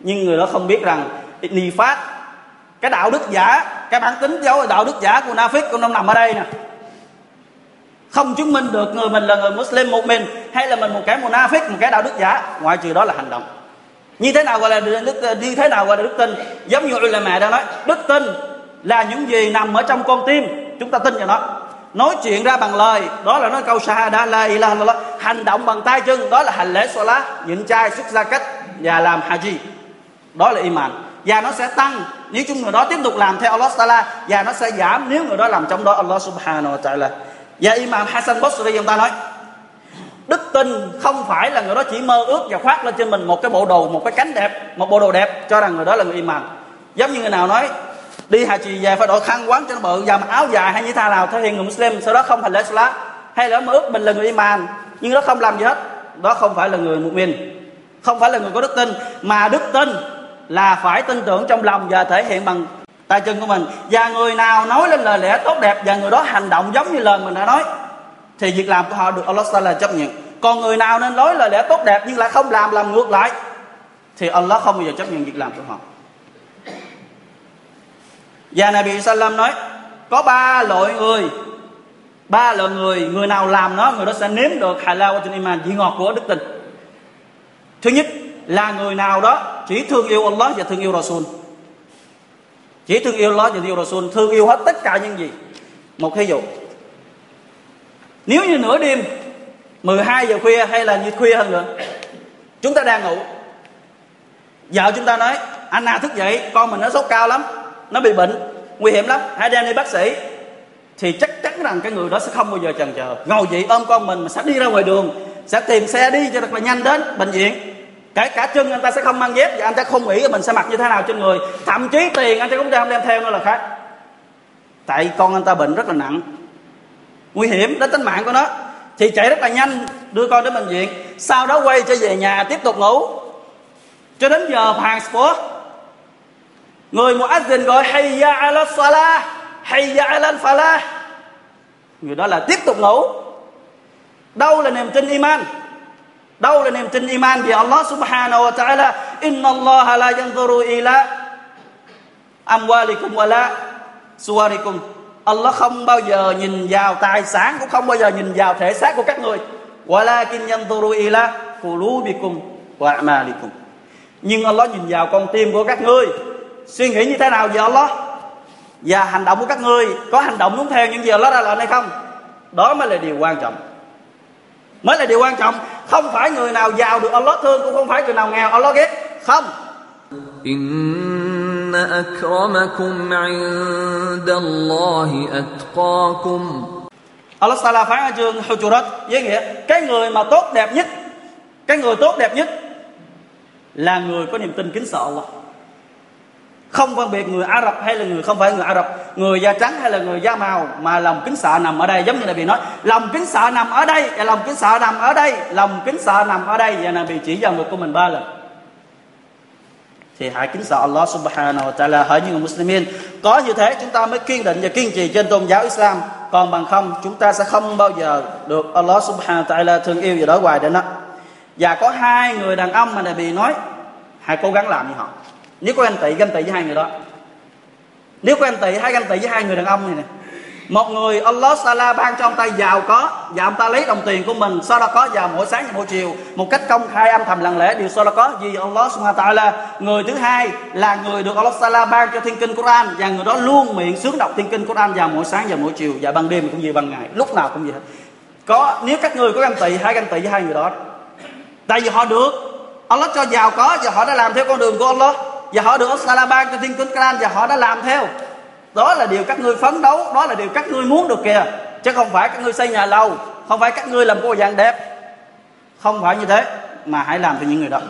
Nhưng người đó không biết rằng ni phát cái đạo đức giả, cái bản tính dấu đạo đức giả của Nafik cũng nằm ở đây nè không chứng minh được người mình là người Muslim, một mình, hay là mình một cái Munafik một cái đạo đức giả. Ngoại trừ đó là hành động. Như thế nào gọi là đức như thế nào gọi là đức tin? Giống như là mẹ đã nói, đức tin là những gì nằm ở trong con tim. Chúng ta tin vào nó. Nói chuyện ra bằng lời, đó là nói câu shahada, la ilaha illallah. Hành động bằng tay chân, đó là hành lễ salat, nhịn chay, xuất gia cách và làm haji. Đó là iman. Và nó sẽ tăng nếu chúng người đó tiếp tục làm theo Allah Taala, và nó sẽ giảm nếu người đó làm trong đó Allah Subhanahu wa Taala và Imam Hasan Basri, ông ta nói, đức tin không phải là người đó chỉ mơ ước và khoác lên trên mình một cái bộ đồ, một cái cánh đẹp, một bộ đồ đẹp cho rằng người đó là người imam. Giống như người nào nói, đi hà trì về phải đội khăn quán cho nó bự và mặc áo dài hay như thế nào thể hiện người muslim, sau đó không hành lễ salat, hay là mơ ước mình là người imam, nhưng nó không làm gì hết. Đó không phải là người mu'min, không phải là người có đức tin, mà đức tin là phải tin tưởng trong lòng và thể hiện bằng tay chân của mình. Và người nào nói lên lời lẽ tốt đẹp và người đó hành động giống như lời mình đã nói, thì việc làm của họ được Allah Taala chấp nhận. Còn người nào nên nói lời lẽ tốt đẹp nhưng lại không làm làm ngược lại, thì Allah không bao giờ chấp nhận việc làm của họ. Và Nabi Sallam nói, có ba loại người, ba loại người người nào làm nó, người đó sẽ nếm được halal trên iman, vị ngọt của đức tin. Thứ nhất là người nào đó chỉ thương yêu Allah và thương yêu Rasul chỉ thương yêu Allah và thương yêu Rasul, thương yêu hết tất cả những gì. Một ví dụ. Nếu như nửa đêm 12 giờ khuya hay là như khuya hơn nữa, chúng ta đang ngủ. Vợ chúng ta nói, anh nào thức dậy, con mình nó sốt cao lắm, nó bị bệnh, nguy hiểm lắm. Hãy đem đi bác sĩ. Thì chắc chắn rằng cái người đó sẽ không bao giờ chần chờ ngồi dậy ôm con mình mà sẽ đi ra ngoài đường, sẽ tìm xe đi cho thật là nhanh đến bệnh viện kể cả chân anh ta sẽ không mang dép và anh ta không nghĩ mình sẽ mặc như thế nào trên người. Thậm chí tiền anh ta cũng không đem theo nữa là khác. Tại con anh ta bệnh rất là nặng. Nguy hiểm đến tính mạng của nó. Thì chạy rất là nhanh, đưa con đến bệnh viện. Sau đó quay trở về nhà, tiếp tục ngủ. Cho đến giờ phàn sport người muazzin gọi, hayya ala salah, hayya ala falah. Người đó là tiếp tục ngủ. Đâu là niềm tin iman? Đâu là niềm tin iman vì Allah subhanahu wa ta'ala, inna Allah la yanzuru ila amwalikum wa la suwarikum. Allah không bao giờ nhìn vào tài sản, cũng không bao giờ nhìn vào thể xác của các người. Walakin yanzuru ila Kulubikum wa a'malikum. Nhưng Allah nhìn vào con tim của các ngươi suy nghĩ như thế nào về Allah? Và hành động của các ngươi có hành động đúng theo những gì Allah đã lệnh hay không? Đó mới là điều quan trọng. Mới là điều quan trọng không phải người nào giàu được Allah thương cũng không phải người nào nghèo Allah ghét không إن أكرمكم عند الله أتقاكم Allah Taala phán ở chương Hujurat với nghĩa cái người mà tốt đẹp nhất cái người tốt đẹp nhất là người có niềm tin kính sợ Allah không phân biệt người Ả Rập hay là người không phải người Ả Rập, người da trắng hay là người da màu, mà lòng kính sợ nằm ở đây. Giống như là bị nói, lòng kính sợ nằm ở đây và lòng kính sợ nằm ở đây. Lòng kính sợ nằm ở đây và là bị chỉ vào ngực của mình ba lần. Thì hãy kính sợ Allah subhanahu wa ta'ala hỡi những người muslimin. Có như thế chúng ta mới kiên định và kiên trì trên tôn giáo Islam. Còn bằng không, chúng ta sẽ không bao giờ được Allah subhanahu wa ta'ala thương yêu và đối hoài đến đó và có hai người đàn ông mà này bị nói, hãy cố gắng làm như họ nếu có ganh tị ganh tị với hai người đó. Nếu có ganh tị hay ganh tị với hai người đàn ông này nè. Một người Allah Sala ban cho ông ta giàu có, và ông ta lấy đồng tiền của mình, sau đó có vào mỗi sáng và mỗi chiều, một cách công khai âm thầm lặng lẽ, điều sau đó có vì Allah Subhanahu ta'ala? Người thứ hai là người được Allah Sala ban cho thiên kinh Quran, và người đó luôn miệng sướng đọc thiên kinh Quran vào mỗi sáng và mỗi chiều, và ban đêm cũng như ban ngày. Lúc nào cũng vậy có, nếu các người có ganh tị, hai ganh tị với hai người đó, tại vì họ được Allah cho giàu có, và họ đã làm theo con đường của Allah và họ được Allah cho thiên kinh clan và họ đã làm theo. Đó là điều các ngươi phấn đấu, đó là điều các ngươi muốn được kìa. Chứ không phải các ngươi xây nhà lâu không phải các ngươi làm cô dạng đẹp. Không phải như thế, mà hãy làm cho những người đó.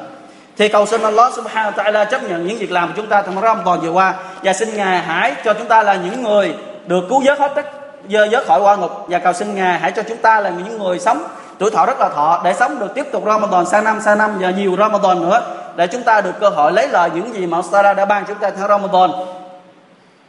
Thì cầu xin Allah subhanahu wa ta'ala chấp nhận những việc làm của chúng ta trong Ramadan vừa qua. Và xin Ngài hãy cho chúng ta là những người được cứu vớt hết tất dơ vớt khỏi qua ngục. Và cầu xin Ngài hãy cho chúng ta là những người sống, tuổi thọ rất là thọ để sống được tiếp tục Ramadan sang năm sang năm và nhiều Ramadan nữa để chúng ta được cơ hội lấy lời những gì mà Allah đã ban chúng ta theo Ramadan.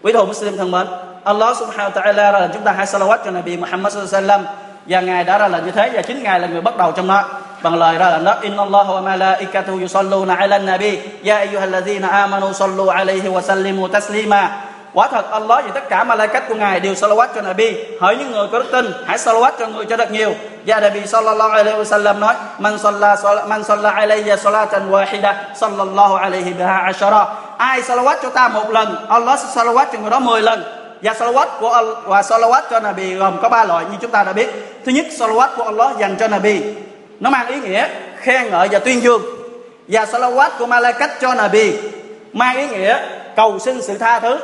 Quý đồ Muslim thân mến, Allah subhanahu wa ta'ala là chúng ta hãy salawat cho Nabi Muhammad sallallahu alaihi wasallam. Và ngài đã ra lệnh như thế và chính ngài là người bắt đầu trong đó. Bằng lời ra lệnh đó, inna Allah wa malaikatahu yusalluna ala nabi. Ya ayyuhalladhina amanu sallu alaihi wa sallimu taslima quả thật Allah và tất cả malaikat của ngài đều salawat cho Nabi. Hỡi những người có đức tin hãy salawat cho người cho thật nhiều. Và Nabi sallallahu alaihi wasallam nói man salla man salla alayya salatan wahida sallallahu alaihi biha ashara. Ai salawat cho ta một lần Allah sẽ salawat cho người đó 10 lần. Và salawat của Allah, và salawat cho Nabi gồm có ba loại như chúng ta đã biết. Thứ nhất salawat của Allah dành cho Nabi. Nó mang ý nghĩa khen ngợi và tuyên dương. Và salawat của malaikat cho Nabi mang ý nghĩa cầu xin sự tha thứ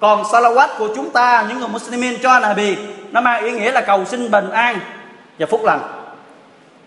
còn salawat của chúng ta những người muslimin cho Nabi nó mang ý nghĩa là cầu xin bình an và phúc lành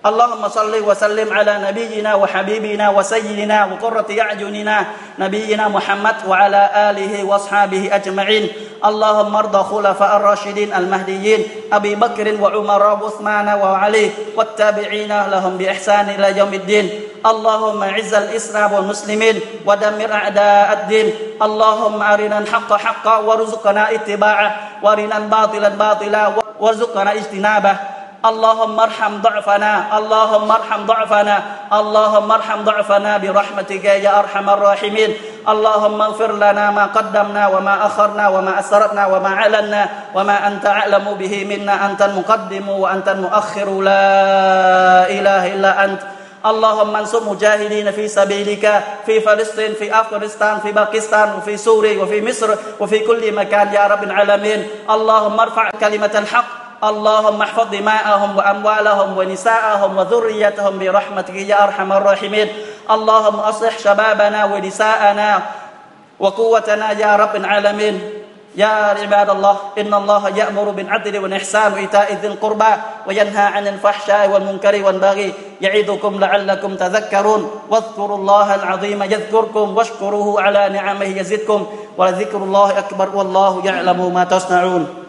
اللهم صل وسلم على نبينا وحبيبنا وسيدنا وقرة أعيننا نبينا محمد وعلى آله وأصحابه أجمعين اللهم ارض خلفاء الراشدين المهديين أبي بكر وعمر وعثمان وعلي والتابعين لهم بإحسان إلى يوم الدين اللهم اعز الإسلام والمسلمين ودمر أعداء الدين. اللهم أرنا الحق حقا وارزقنا اتباعه وأرنا الباطل باطلا وارزقنا اجتنابه. اللهم ارحم ضعفنا اللهم ارحم ضعفنا اللهم ارحم ضعفنا برحمتك يا أرحم الراحمين. اللهم اغفر لنا ما قدمنا وما أخرنا وما أسررنا وما علنا وما أنت أعلم به منا. أنت المقدم وأنت المؤخر. لا إله إلا أنت. اللهم انصر مجاهدين في سبيلك في فلسطين في أفغانستان في باكستان وفي سوريا وفي مصر وفي كل مكان يا رب العالمين. اللهم ارفع كلمة الحق. اللهم احفظ دماءهم وأموالهم ونساءهم وذريتهم برحمتك يا أرحم الراحمين. اللهم أصلح شبابنا ونساءنا وقوتنا يا رب العالمين. يا عباد الله إن الله يأمر بالعدل والإحسان وإيتاء ذي القربى وينهى عن الفحشاء والمنكر والبغي يعظكم لعلكم تذكرون. واذكروا الله العظيم يذكركم واشكروه على نعمه يزدكم ولذكر الله أكبر والله يعلم ما تصنعون.